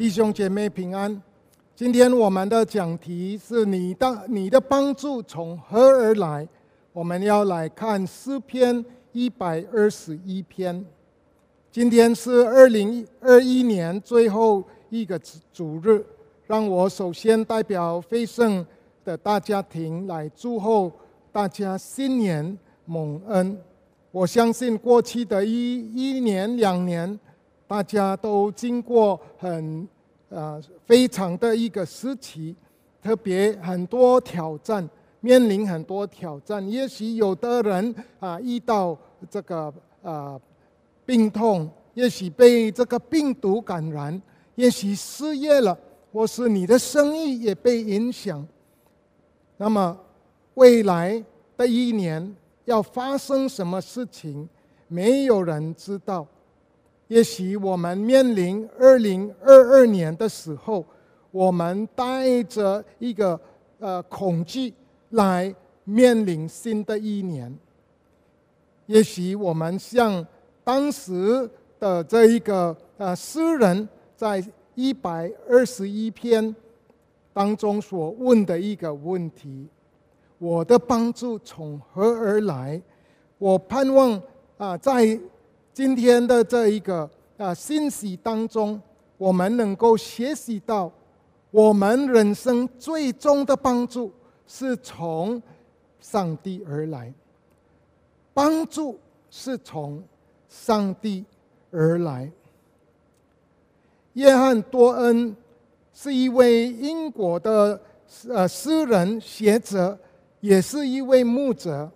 弟兄姐妹平安。今天我们的讲题是你的你的帮助从何而来？我们要来看诗篇一百二十一篇。今天是二零二一年最后一个主日，让我首先代表飞盛的大家庭来祝贺大家新年蒙恩。我相信过去的一一年两年。大家都经过很呃非常的一个时期，特别很多挑战，面临很多挑战。也许有的人啊遇到这个呃病痛，也许被这个病毒感染，也许失业了，或是你的生意也被影响。那么未来的一年要发生什么事情，没有人知道。也许我们面临二零二二年的时候，我们带着一个呃恐惧来面临新的一年。也许我们像当时的这一个呃诗人，在一百二十一篇当中所问的一个问题：我的帮助从何而来？我盼望啊，在。今天的这一个啊信息当中，我们能够学习到，我们人生最终的帮助是从上帝而来，帮助是从上帝而来。约翰多恩是一位英国的呃诗人学者，也是一位牧者，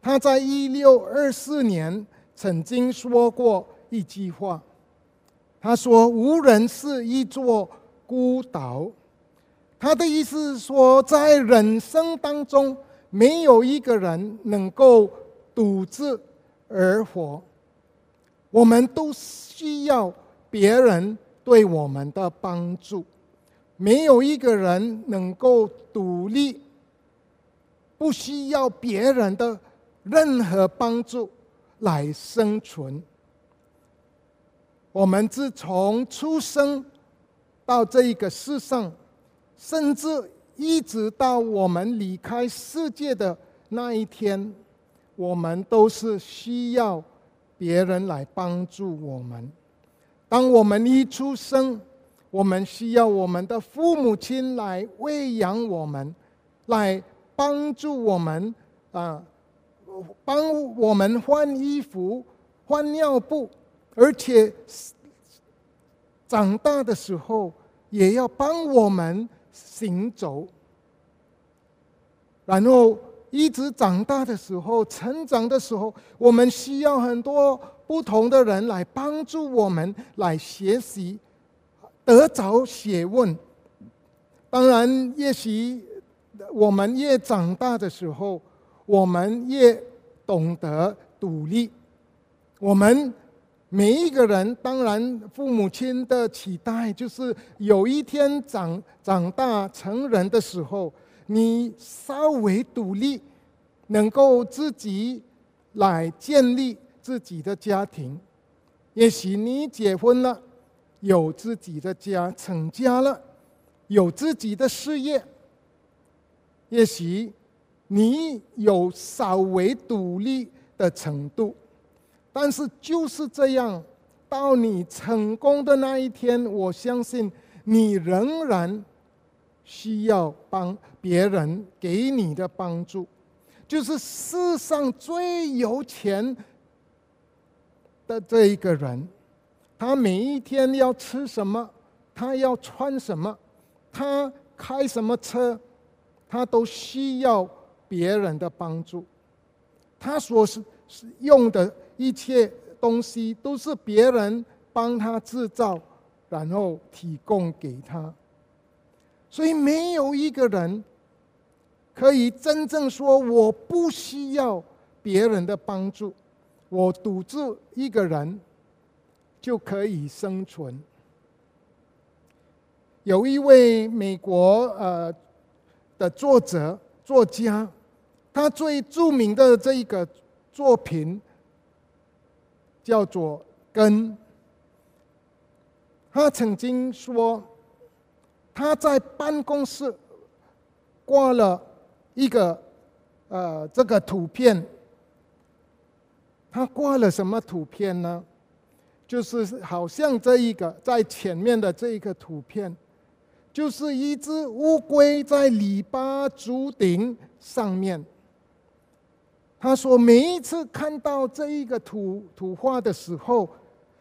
他在一六二四年。曾经说过一句话，他说：“无人是一座孤岛。”他的意思是说，在人生当中，没有一个人能够独自而活。我们都需要别人对我们的帮助，没有一个人能够独立，不需要别人的任何帮助。来生存。我们自从出生到这一个世上，甚至一直到我们离开世界的那一天，我们都是需要别人来帮助我们。当我们一出生，我们需要我们的父母亲来喂养我们，来帮助我们啊。帮我们换衣服、换尿布，而且长大的时候也要帮我们行走。然后一直长大的时候、成长的时候，我们需要很多不同的人来帮助我们来学习、得着学问。当然，也许我们越长大的时候，我们越懂得独立。我们每一个人，当然父母亲的期待就是有一天长长大成人的时候，你稍微独立，能够自己来建立自己的家庭。也许你结婚了，有自己的家，成家了，有自己的事业。也许。你有稍微独立的程度，但是就是这样，到你成功的那一天，我相信你仍然需要帮别人给你的帮助。就是世上最有钱的这一个人，他每一天要吃什么，他要穿什么，他开什么车，他都需要。别人的帮助，他所是是用的一切东西都是别人帮他制造，然后提供给他。所以没有一个人可以真正说我不需要别人的帮助，我独自一个人就可以生存。有一位美国呃的作者作家。他最著名的这一个作品叫做《根》。他曾经说，他在办公室挂了一个呃这个图片。他挂了什么图片呢？就是好像这一个在前面的这一个图片，就是一只乌龟在篱笆竹顶上面。他说，每一次看到这一个图图画的时候，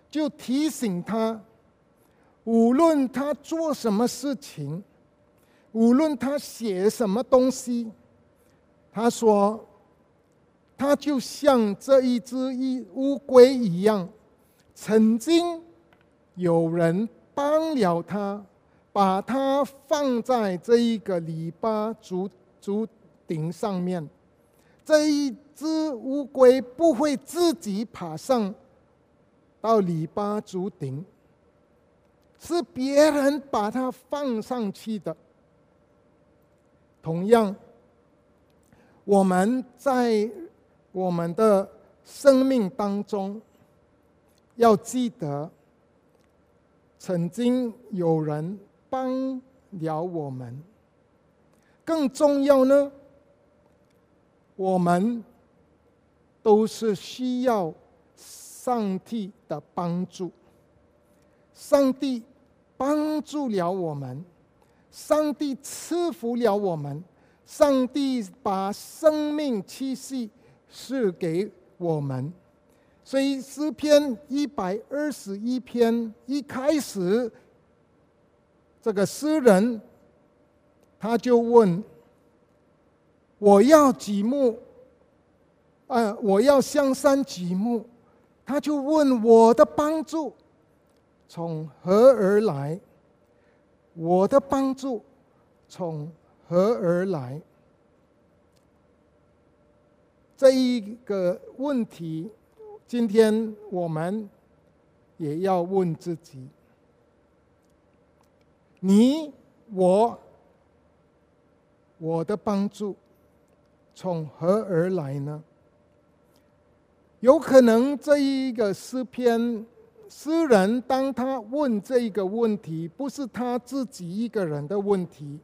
就提醒他，无论他做什么事情，无论他写什么东西，他说。他就像这一只一乌龟一样，曾经有人帮了他，把它放在这一个篱笆竹竹顶上面。这一只乌龟不会自己爬上到篱笆竹顶，是别人把它放上去的。同样，我们在。我们的生命当中，要记得，曾经有人帮了我们。更重要呢，我们都是需要上帝的帮助。上帝帮助了我们，上帝赐福了我们，上帝把生命气息。赐给我们，所以诗篇一百二十一篇一开始，这个诗人他就问：“我要几目？啊，我要香山举目？”他就问我的帮助从何而来？我的帮助从何而来？这一个问题，今天我们也要问自己：你、我、我的帮助从何而来呢？有可能这一个诗篇诗人，当他问这一个问题，不是他自己一个人的问题。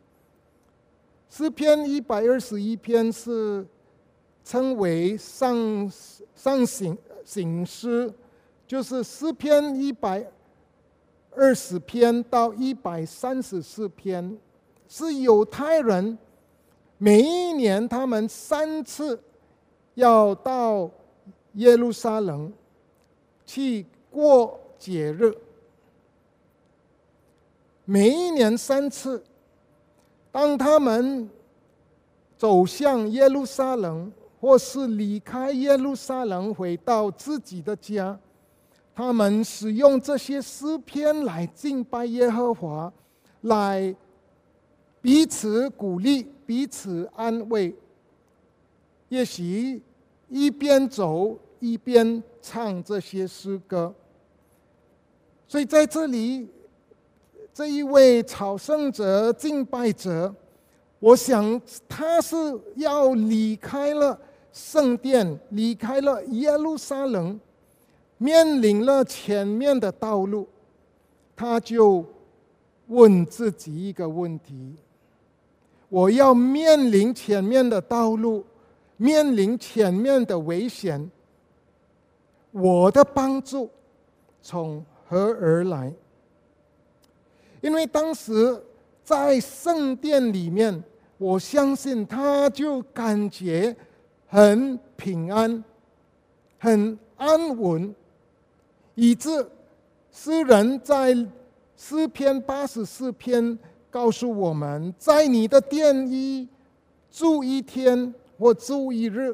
诗篇一百二十一篇是。称为上上行行诗，就是诗篇一百二十篇到一百三十四篇，是犹太人每一年他们三次要到耶路撒冷去过节日，每一年三次，当他们走向耶路撒冷。或是离开耶路撒冷回到自己的家，他们使用这些诗篇来敬拜耶和华，来彼此鼓励、彼此安慰。也许一边走一边唱这些诗歌。所以在这里，这一位朝圣者、敬拜者，我想他是要离开了。圣殿离开了耶路撒冷，面临了前面的道路，他就问自己一个问题：我要面临前面的道路，面临前面的危险，我的帮助从何而来？因为当时在圣殿里面，我相信他就感觉。很平安，很安稳，以致诗人在诗篇八十四篇告诉我们：在你的殿一住一天或住一日，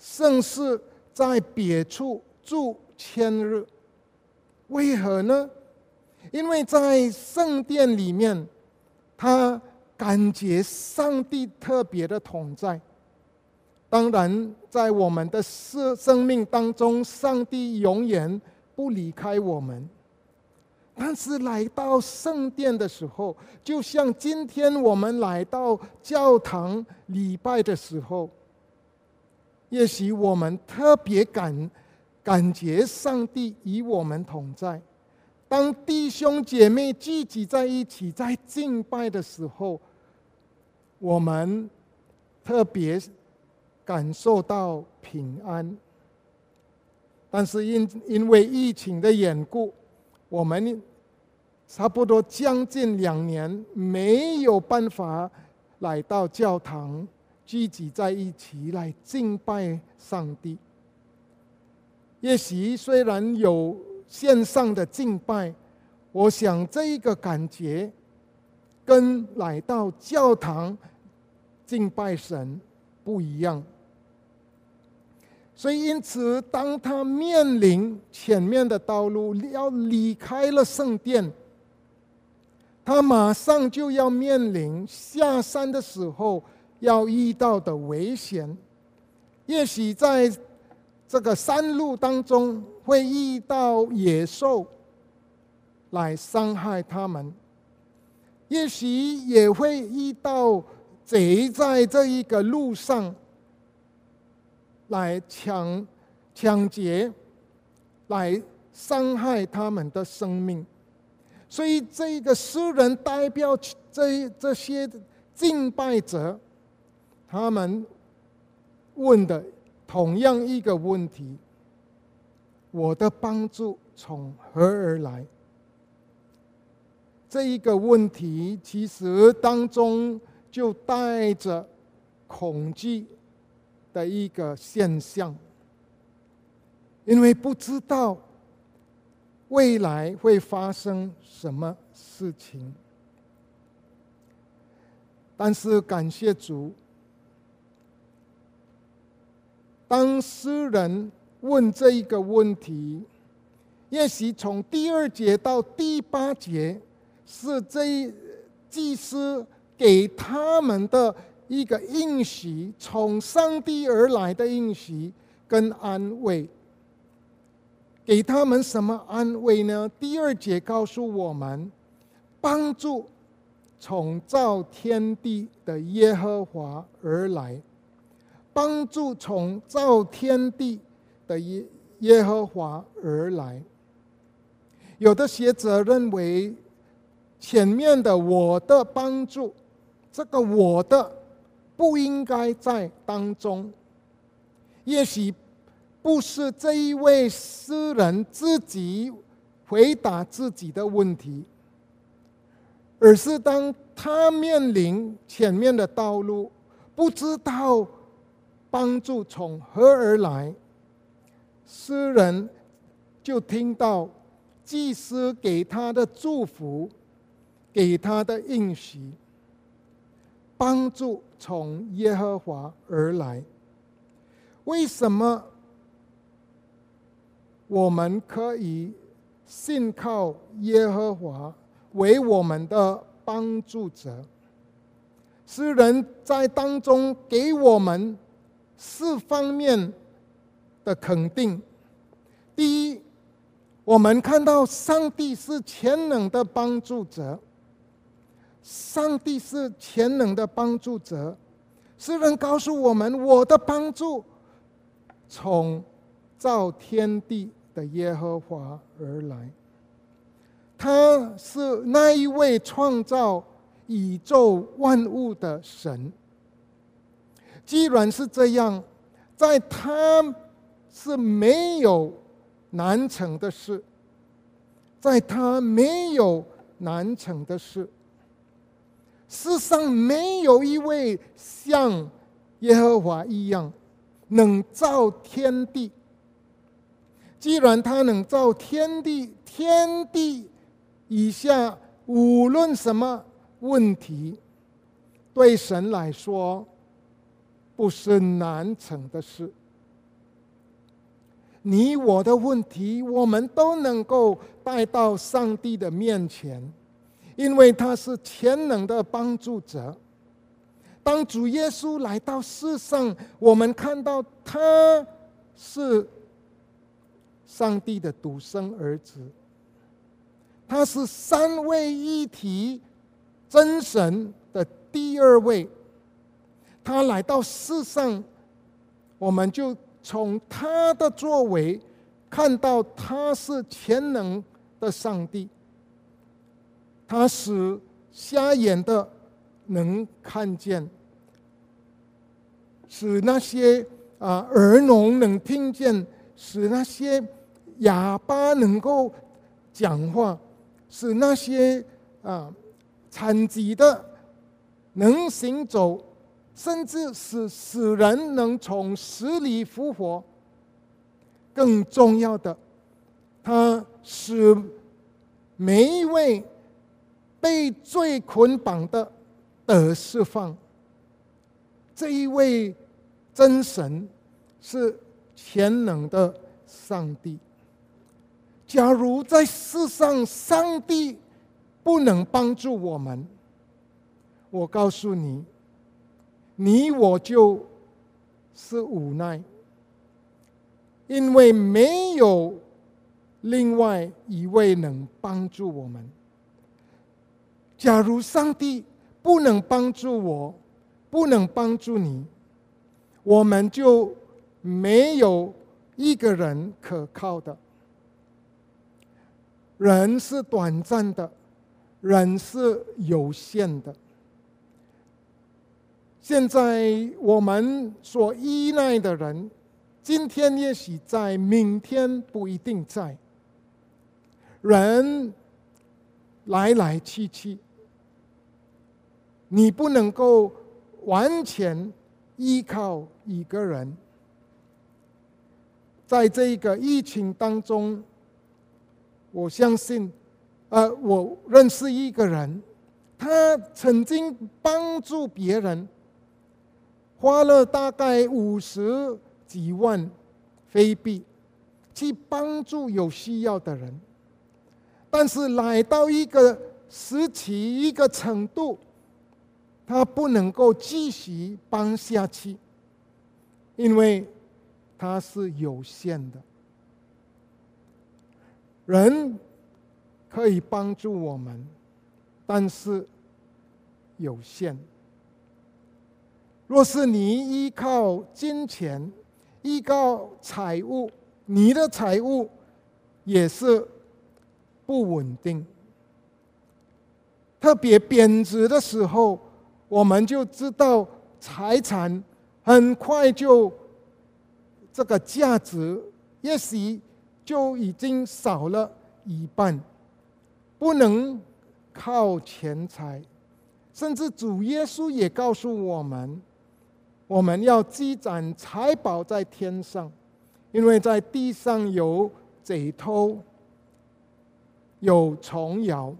甚是在别处住千日。为何呢？因为在圣殿里面，他感觉上帝特别的同在。当然，在我们的生生命当中，上帝永远不离开我们。但是来到圣殿的时候，就像今天我们来到教堂礼拜的时候，也许我们特别感感觉上帝与我们同在。当弟兄姐妹聚集在一起，在敬拜的时候，我们特别感受到平安。但是因因为疫情的缘故，我们差不多将近两年没有办法来到教堂聚集在一起来敬拜上帝。也许虽然有线上的敬拜，我想这一个感觉跟来到教堂敬拜神不一样。所以，因此，当他面临前面的道路要离开了圣殿，他马上就要面临下山的时候要遇到的危险。也许在这个山路当中会遇到野兽来伤害他们，也许也会遇到贼在这一个路上。来抢、抢劫，来伤害他们的生命，所以这个诗人代表这这些敬拜者，他们问的同样一个问题：我的帮助从何而来？这一个问题其实当中就带着恐惧。的一个现象，因为不知道未来会发生什么事情，但是感谢主，当诗人问这一个问题，也许从第二节到第八节是这祭司给他们的。一个应许从上帝而来的应许跟安慰，给他们什么安慰呢？第二节告诉我们，帮助从造天地的耶和华而来，帮助从造天地的耶耶和华而来。有的学者认为，前面的我的帮助，这个我的。不应该在当中。也许不是这一位诗人自己回答自己的问题，而是当他面临前面的道路，不知道帮助从何而来，诗人就听到祭司给他的祝福，给他的应许。帮助从耶和华而来。为什么我们可以信靠耶和华为我们的帮助者？诗人在当中给我们四方面的肯定。第一，我们看到上帝是全能的帮助者。上帝是全能的帮助者，诗人告诉我们：我的帮助从造天地的耶和华而来。他是那一位创造宇宙万物的神。既然是这样，在他是没有难成的事，在他没有难成的事。世上没有一位像耶和华一样能造天地。既然他能造天地，天地以下无论什么问题，对神来说不是难成的事。你我的问题，我们都能够带到上帝的面前。因为他是全能的帮助者。当主耶稣来到世上，我们看到他是上帝的独生儿子，他是三位一体真神的第二位。他来到世上，我们就从他的作为看到他是全能的上帝，他使瞎眼的能看见，使那些啊儿童能听见，使那些哑巴能够讲话，使那些啊残疾的能行走，甚至使死人能从死里复活。更重要的，他使每一位被罪捆绑的得释放。这一位真神是全能的上帝。假如在世上上帝不能帮助我们，我告诉你，你我就是无奈。因为没有另外一位能帮助我们。假如上帝不能帮助我，不能帮助你，我们就没有一个人可靠的。人是短暂的，人是有限的。现在我们所依赖的人。今天也许在，明天不一定在。人来来去去，你不能够完全依靠一个人。在这个疫情当中，我相信，呃，我认识一个人，他曾经帮助别人，花了大概五十。几万非币去帮助有需要的人，但是来到一个时期、一个程度，他不能够继续帮下去，因为他是有限的。人可以帮助我们，但是有限。若是你依靠金钱，依靠财务，你的财务也是不稳定。特别贬值的时候，我们就知道财产很快就这个价值，也许就已经少了一半。不能靠钱财，甚至主耶稣也告诉我们。我们要积攒财宝在天上，因为在地上有贼偷，有虫咬。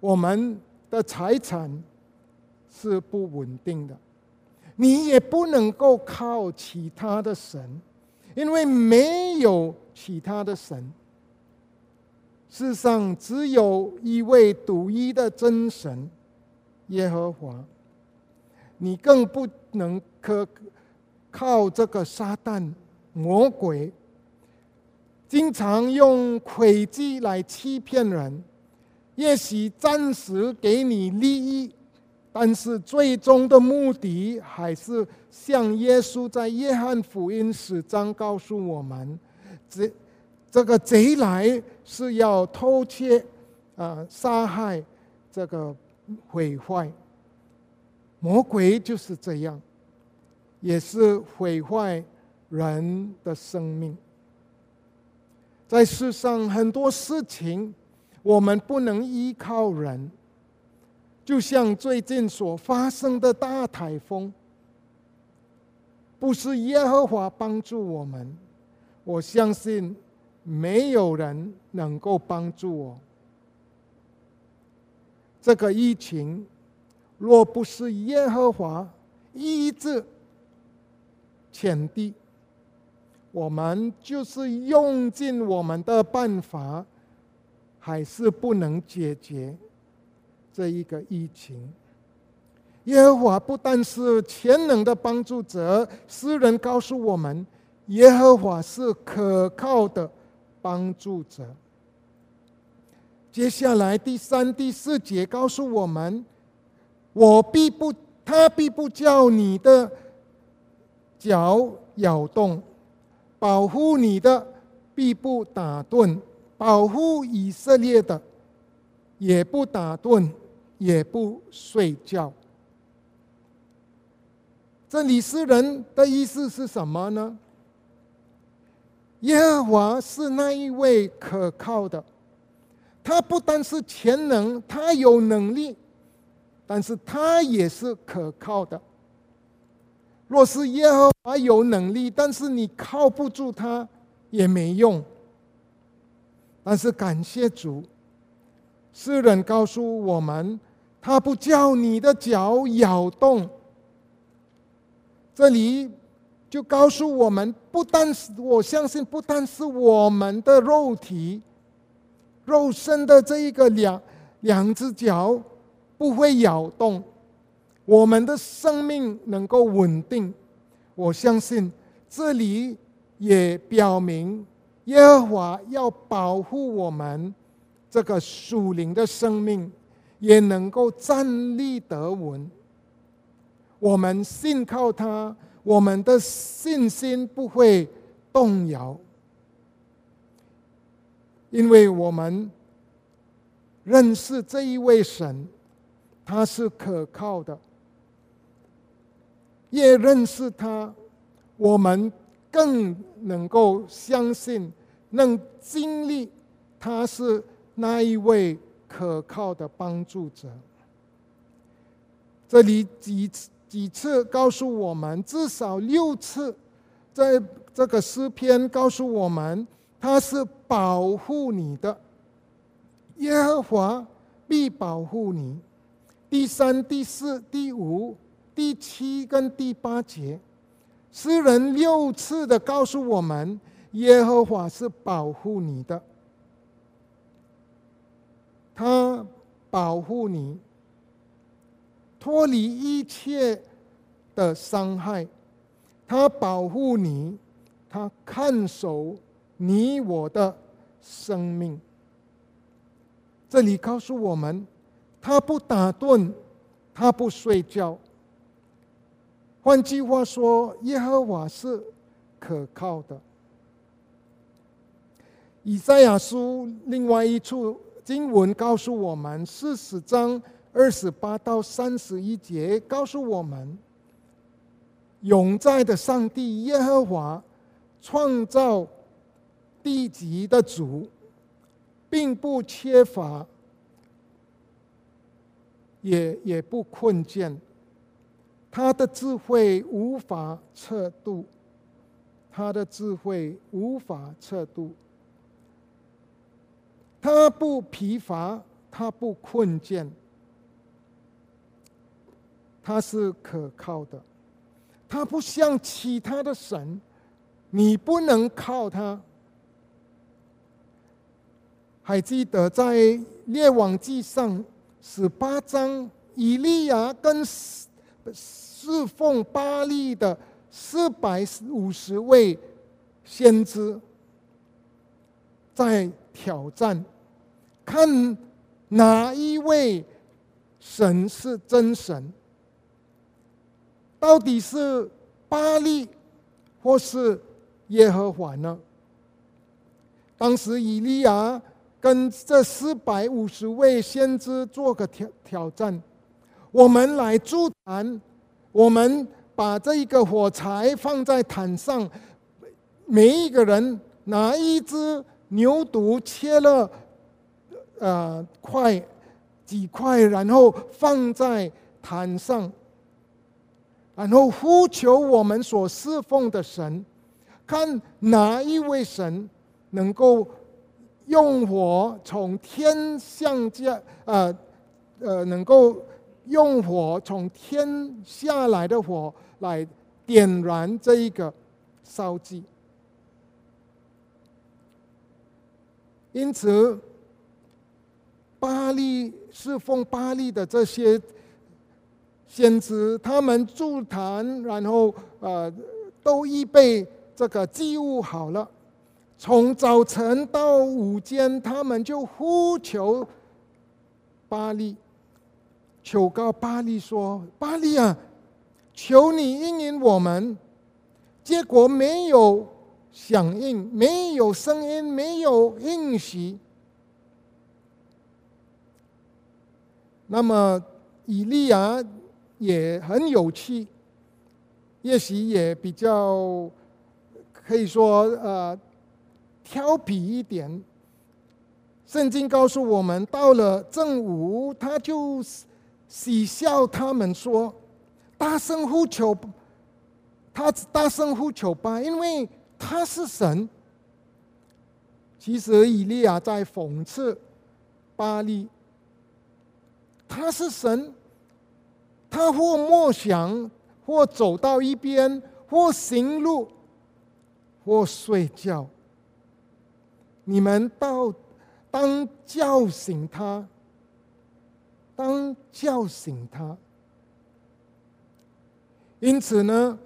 我们的财产是不稳定的，你也不能够靠其他的神，因为没有其他的神。世上只有一位独一的真神，耶和华。你更不能可靠这个撒旦魔鬼，经常用诡计来欺骗人，也许暂时给你利益，但是最终的目的还是像耶稣在约翰福音十章告诉我们：这这个贼来是要偷窃、啊杀害、这个毁坏。魔鬼就是这样，也是毁坏人的生命。在世上很多事情，我们不能依靠人。就像最近所发生的大台风，不是耶和华帮助我们，我相信没有人能够帮助我。这个疫情。若不是耶和华医治前地，我们就是用尽我们的办法，还是不能解决这一个疫情。耶和华不但是全能的帮助者，诗人告诉我们，耶和华是可靠的帮助者。接下来第三、第四节告诉我们。我必不，他必不叫你的脚咬动，保护你的必不打盹，保护以色列的，也不打盹，也不睡觉。这里是人的意思是什么呢？耶和华是那一位可靠的，他不但是全能，他有能力，但是他也是可靠的。若是耶和华有能力，但是你靠不住他。也没用，但是感谢主，诗人告诉我们，他不叫你的脚摇动。这里就告诉我们，不但是我相信，不但是我们的肉体、肉身的这一个两两只脚不会摇动，我们的生命能够稳定。我相信这里。也表明耶和华要保护我们这个属灵的生命，也能够站立得稳。我们信靠他，我们的信心不会动摇，因为我们认识这一位神，他是可靠的，也认识他，我们。更能够相信，能经历，他是那一位可靠的帮助者。这里几次几次告诉我们，至少六次，在这个诗篇告诉我们，他是保护你的，耶和华必保护你。第三、第四、第五、第七跟第八节。诗人六次的告诉我们，耶和华是保护你的，他保护你，脱离一切的伤害，他保护你，他看守你我的生命。这里告诉我们，他不打盹，他不睡觉。换句话说，耶和华是可靠的。以赛亚书另外一处经文告诉我们，四十章二十八到三十一节告诉我们，永在的上帝耶和华创造地级的主，并不缺乏，也也不困倦。他的智慧无法测度，他的智慧无法测度。他不疲乏，他不困倦，他是可靠的。他不像其他的神，你不能靠他。还记得在列王记上十八章，以利亚跟。侍奉巴利的四百五十位先知，在挑战，看哪一位神是真神？到底是巴利或是耶和华呢？当时以利亚跟这四百五十位先知做个挑挑战。我们来助坛，我们把这一个火柴放在坛上，每一个人拿一只牛犊切了，呃，块几块，然后放在坛上，然后呼求我们所侍奉的神，看哪一位神能够用火从天降下，呃，呃，能够。用火从天下来的火来点燃这一个烧祭，因此巴利侍奉巴利的这些先知，他们筑坛，然后呃都预备这个祭物好了，从早晨到午间，他们就呼求巴利。求告巴利说：“巴利啊，求你应允我们。”结果没有响应，没有声音，没有应许。那么以利亚也很有趣，也许也比较可以说呃调皮一点。圣经告诉我们，到了正午，他就喜笑他们说：“大声呼求，他大声呼求吧，因为他是神。”其实以利亚在讽刺巴利，他是神，他或默想，或走到一边，或行路，或睡觉。你们到。当叫醒他，当叫醒他。因此呢，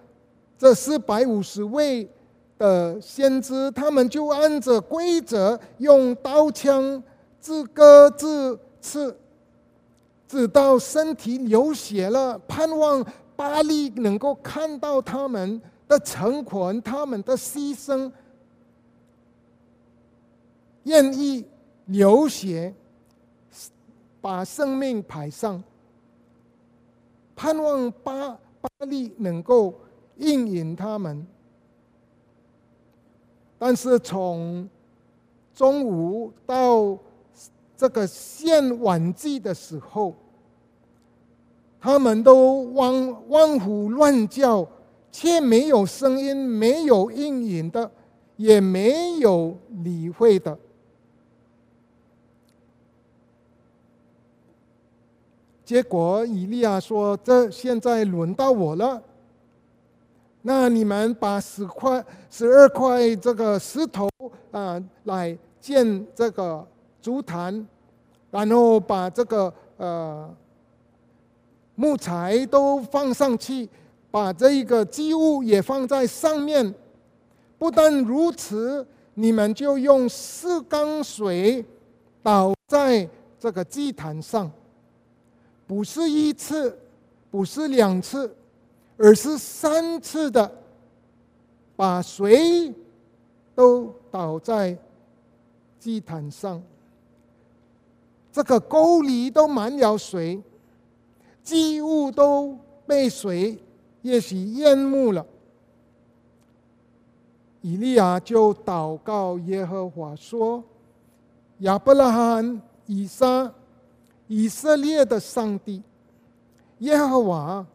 这四百五十位的先知，他们就按着规则，用刀枪自割自刺，直到身体流血了，盼望巴利能够看到他们的成捆，他们的牺牲，愿意。流血，把生命排上，盼望巴巴利能够应允他们。但是从中午到这个献晚祭的时候，他们都汪汪呼乱叫，却没有声音，没有应允的，也没有理会的。结果，以利亚说：“这现在轮到我了。那你们把十块、十二块这个石头啊，来建这个竹坛，然后把这个呃木材都放上去，把这一个祭物也放在上面。不但如此，你们就用四缸水倒在这个祭坛上。”不是一次，不是两次，而是三次的，把谁都倒在祭坛上，这个沟里都满了水，祭物都被水也许淹没了。以利亚就祷告耶和华说：“亚伯拉罕、以撒。”以色列的上帝，耶和华，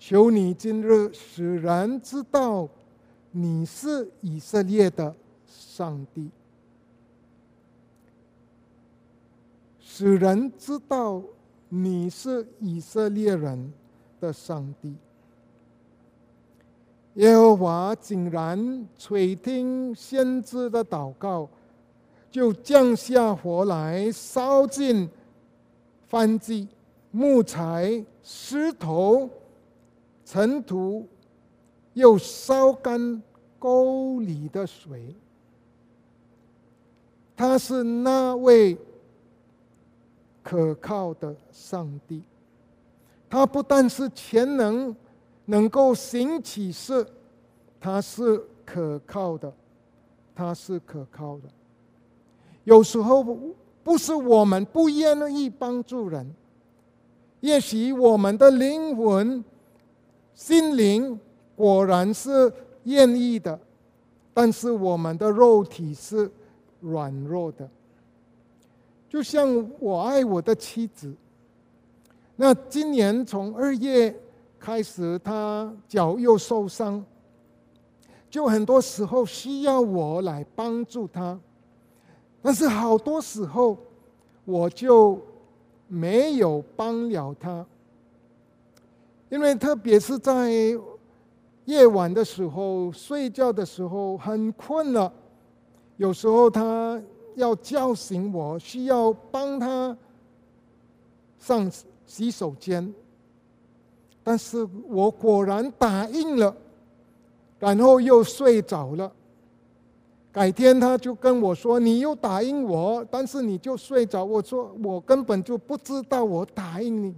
求你今日使人知道你是以色列的上帝，使人知道你是以色列人的上帝。耶和华竟然垂听先知的祷告，就降下火来烧尽。翻祭木材、石头、尘土，又烧干沟里的水。他是那位可靠的上帝。他不但是全能，能够行启示，他是可靠的。他是可靠的。有时候。不是我们不愿意帮助人，也许我们的灵魂、心灵果然是愿意的，但是我们的肉体是软弱的。就像我爱我的妻子，那今年从二月开始，她脚又受伤，就很多时候需要我来帮助她。但是好多时候，我就没有帮了他，因为特别是在夜晚的时候，睡觉的时候很困了，有时候他要叫醒我，需要帮他上洗手间，但是我果然答应了，然后又睡着了。改天他就跟我说：“你又答应我，但是你就睡着。”我说：“我根本就不知道我答应你，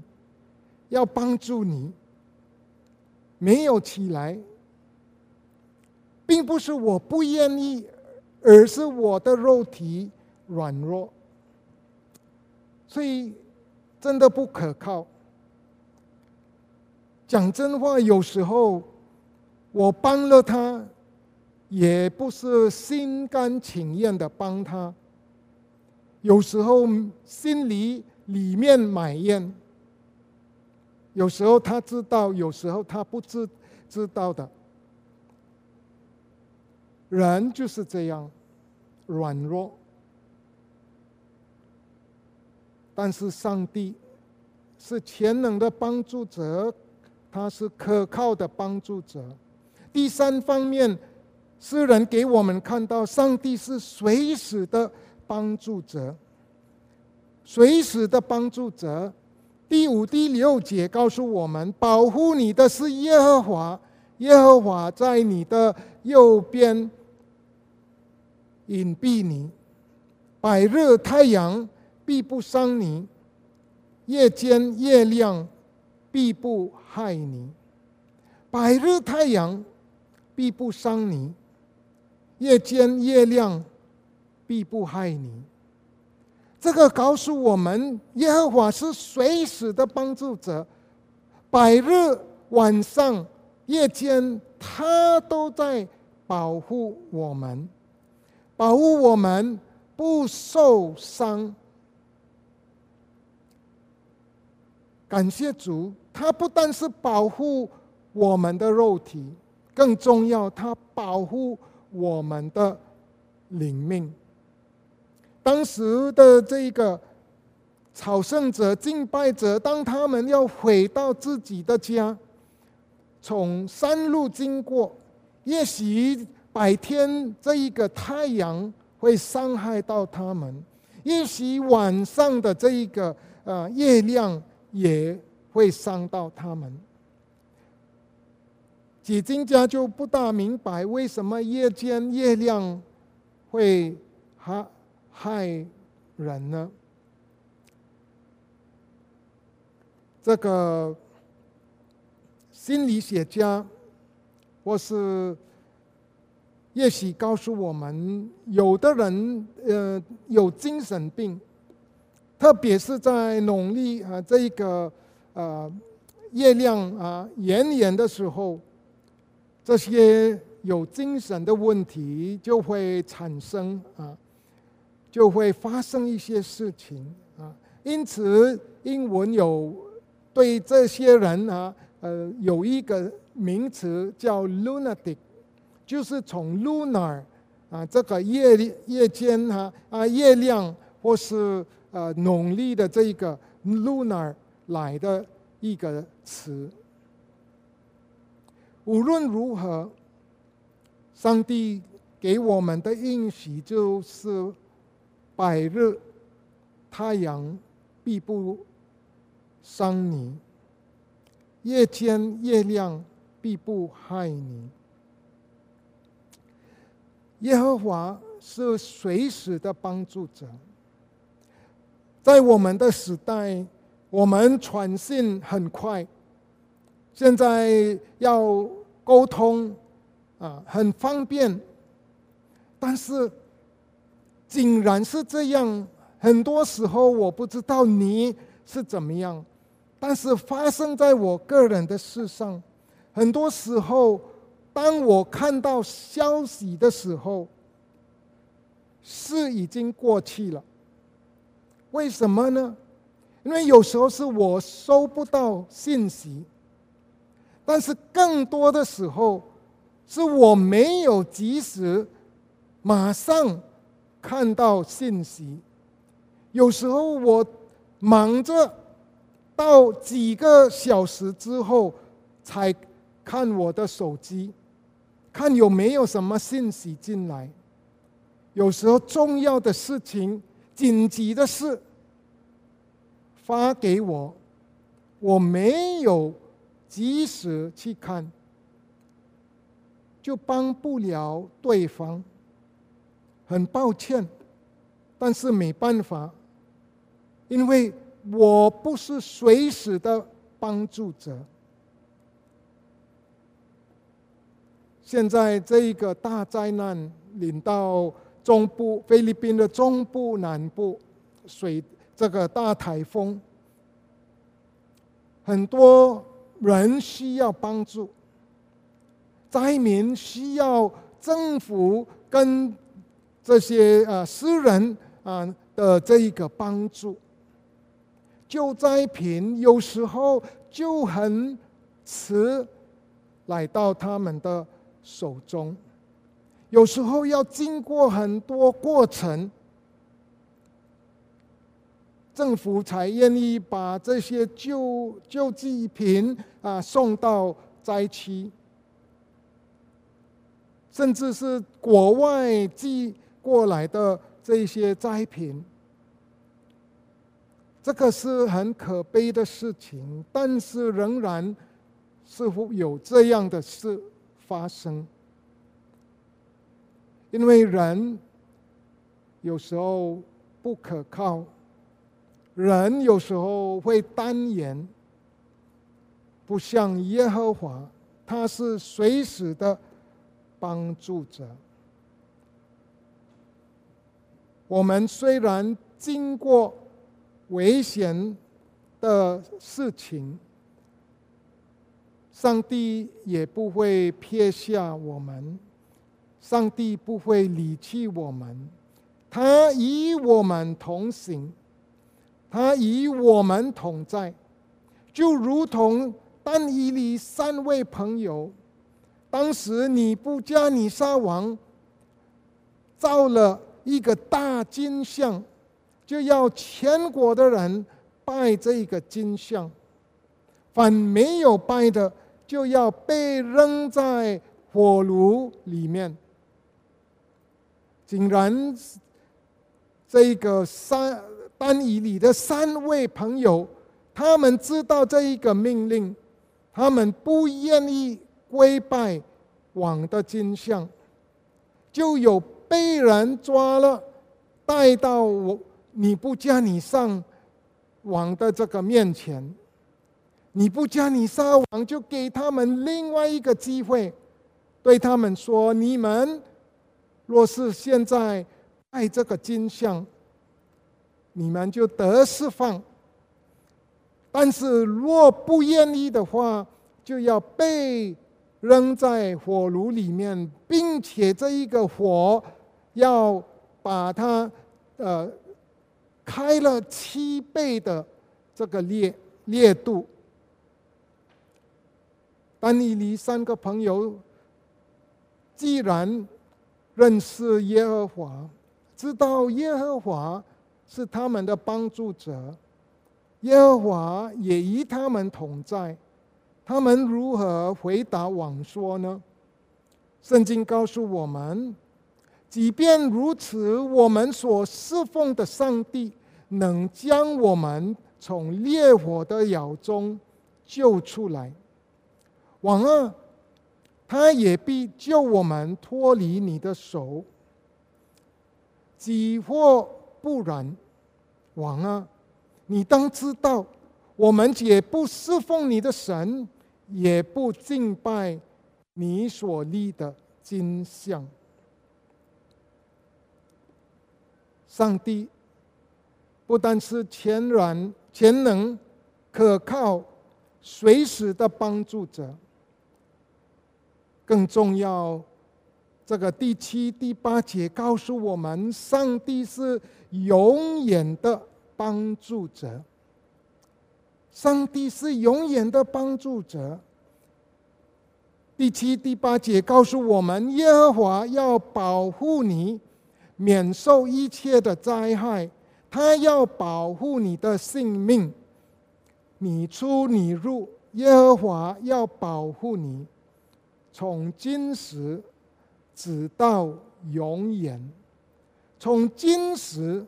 要帮助你，没有起来。”并不是我不愿意，而是我的肉体软弱，所以真的不可靠。讲真话，有时候我帮了他，也不是心甘情愿的帮他。有时候心里里面埋怨，有时候他知道，有时候他不知知道的。人就是这样软弱，但是上帝是全能的帮助者。他是可靠的帮助者。第三方面，诗人给我们看到，上帝是随时的帮助者，随时的帮助者。第五、第六节告诉我们，保护你的是耶和华，耶和华在你的右边隐蔽你，百日太阳必不伤你，夜间月亮。必不害你，百日太阳必不伤你，夜间月亮必不害你。这个告诉我们，耶和华是随时的帮助者，百日晚上夜间，他都在保护我们，保护我们不受伤。感谢主。他不但是保护我们的肉体，更重要，他保护我们的灵命。当时的这个朝圣者、敬拜者，当他们要回到自己的家，从山路经过，也许白天这一个太阳会伤害到他们，也许晚上的这一个呃月亮也。会伤到他们。解经家就不大明白，为什么夜间月亮会害害人呢？这个心理学家或是也许告诉我们，有的人呃有精神病，特别是在农历啊这个。呃，月亮啊，圆圆的时候，这些有精神的问题就会产生啊，就会发生一些事情啊。因此，英文有对这些人啊，呃，有一个名词叫 lunatic，就是从 lunar 啊，这个夜夜间哈啊月亮或是呃农历的这个 lunar。来的一个词。无论如何，上帝给我们的应许就是百日太阳必不伤你，夜间月亮必不害你。耶和华是随时的帮助者，在我们的时代。我们传信很快，现在要沟通啊，很方便。但是，竟然是这样，很多时候我不知道你是怎么样。但是发生在我个人的事上，很多时候，当我看到消息的时候，事已经过去了。为什么呢？因为有时候是我收不到信息，但是更多的时候是我没有及时马上看到信息。有时候我忙着到几个小时之后才看我的手机，看有没有什么信息进来。有时候重要的事情、紧急的事。发给我，我没有及时去看，就帮不了对方。很抱歉，但是没办法，因为我不是随时的帮助者。现在这一个大灾难临到中部菲律宾的中部南部，水这个大台风，很多人需要帮助，灾民需要政府跟这些呃私人啊的这一个帮助。救灾品有时候就很迟来到他们的手中，有时候要经过很多过程，政府才愿意把这些救救济品啊送到灾区，甚至是国外寄过来的这些灾品。这个是很可悲的事情，但是仍然似乎有这样的事发生。因为人有时候不可靠，人有时候会单言，不像耶和华，他是随时的帮助者。我们虽然经过。危险的事情，上帝也不会撇下我们，上帝不会离弃我们，他与我们同行，他与我们同在，就如同但以理三位朋友，当时你不加尼撒王造了一个大金像。就要全国的人拜这个金像，凡没有拜的，就要被扔在火炉里面。竟然，这个三单以你的三位朋友，他们知道这一个命令，他们不愿意跪拜王的金像，就有被人抓了，带到我。你不加你上王的这个面前，你不加你上王，就给他们另外一个机会，对他们说：你们若是现在爱这个金像，你们就得释放；但是若不愿意的话，就要被扔在火炉里面，并且这一个火要把它呃。开了七倍的这个烈烈度，丹尼离三个朋友既然认识耶和华，知道耶和华是他们的帮助者，耶和华也与他们同在，他们如何回答王说呢？圣经告诉我们。即便如此，我们所侍奉的上帝能将我们从烈火的窑中救出来。王啊，他也必救我们脱离你的手。几或不然，王啊，你当知道，我们也不侍奉你的神，也不敬拜你所立的金像。上帝不单是全然、全能、可靠、随时的帮助者，更重要，这个第七、第八节告诉我们，上帝是永远的帮助者。上帝是永远的帮助者。第七、第八节告诉我们，耶和华要保护你。免受一切的灾害，他要保护你的性命。你出你入，耶和华要保护你，从今时直到永远，从今时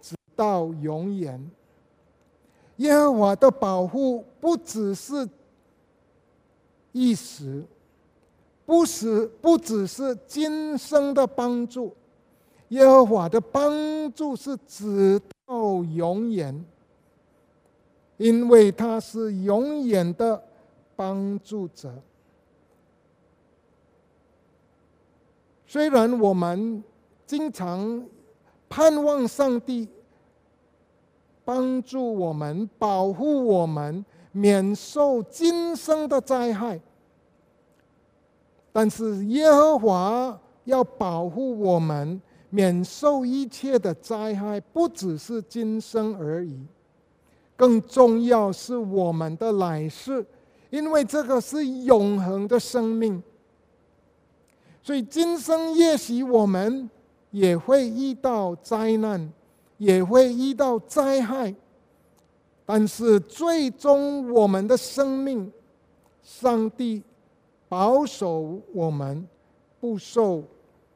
直到永远。耶和华的保护不只是一时，不是不只是今生的帮助。耶和华的帮助是直到永远，因为他是永远的帮助者。虽然我们经常盼望上帝帮助我们、保护我们，免受今生的灾害，但是耶和华要保护我们，免受一切的灾害，不只是今生而已，更重要是我们的来世，因为这个是永恒的生命。所以今生也许我们也会遇到灾难，也会遇到灾害，但是最终我们的生命，上帝保守我们不受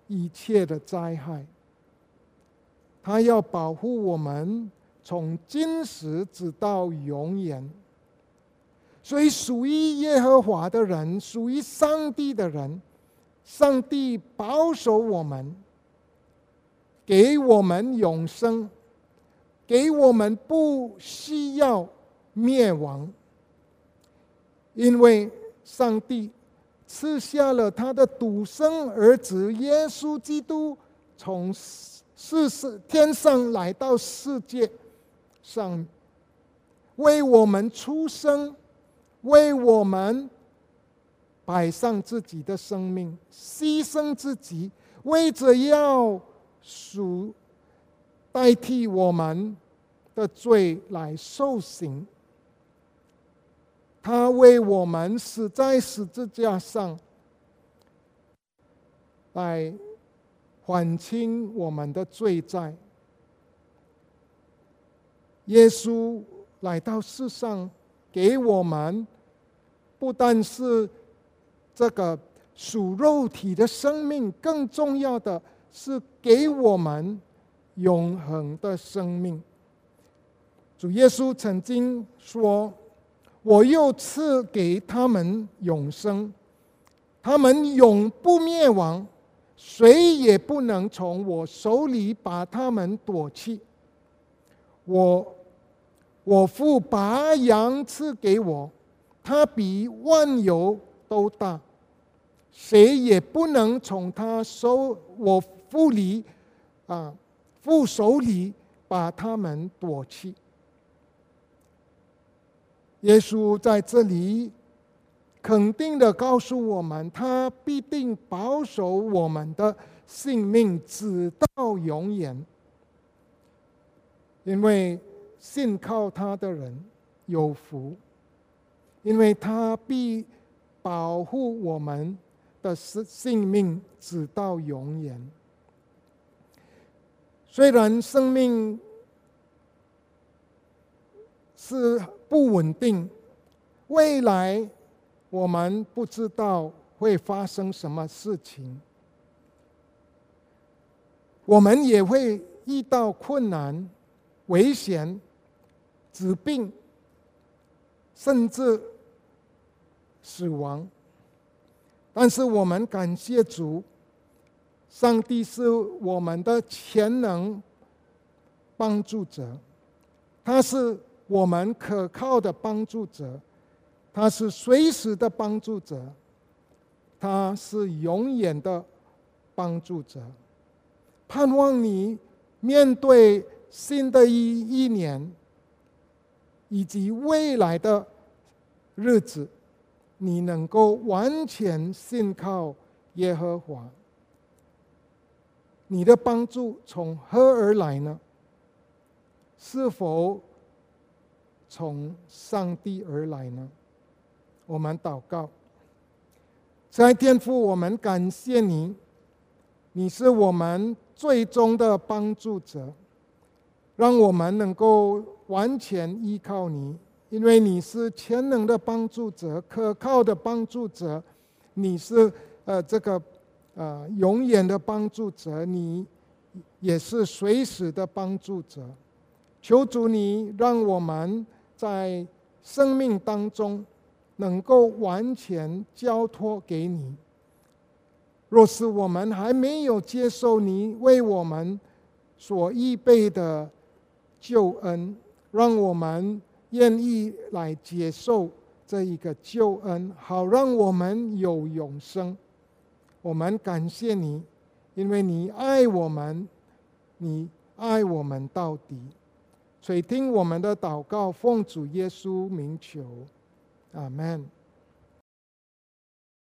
一切的灾害。他要保护我们从今时直到永远。所以属于耶和华的人，属于上帝的人。上帝保守我们，给我们永生，给我们不需要灭亡，因为上帝赐下了他的独生儿子耶稣基督，从世世天上来到世界上，为我们出生，为我们。摆上自己的生命，牺牲自己，为着要赎代替我们的罪来受刑。他为我们死在十字架上，来还清我们的罪债。耶稣来到世上，给我们不但是。这个属肉体的生命，更重要的是给我们永恒的生命。主耶稣曾经说：“我又赐给他们永生，他们永不灭亡，谁也不能从我手里把他们夺去。我我父把羊赐给我，他比万有。”都大，谁也不能从他手我父里啊父手里把他们夺去。耶稣在这里肯定的告诉我们，他必定保守我们的性命直到永远，因为信靠他的人有福，因为他必。保护我们的性命直到永远。虽然生命是不稳定，未来我们不知道会发生什么事情，我们也会遇到困难、危险、疾病，甚至。死亡，但是我们感谢主，上帝是我们的全能帮助者，他是我们可靠的帮助者，他是随时的帮助者，他是永远的帮助者。盼望你面对新的一一年以及未来的日子。你能够完全信靠耶和华，你的帮助从何而来呢？是否从上帝而来呢？我们祷告，在天父，我们感谢你，你是我们最终的帮助者，让我们能够完全依靠你。因为你是全能的帮助者，可靠的帮助者，你是呃这个呃永远的帮助者，你也是随时的帮助者。求主你让我们在生命当中能够完全交托给你。若是我们还没有接受你为我们所预备的救恩，让我们。愿意来接受这一个救恩，好让我们有永生。我们感谢你，因为你爱我们，你爱我们到底。垂听我们的祷告，奉主耶稣名求，阿门。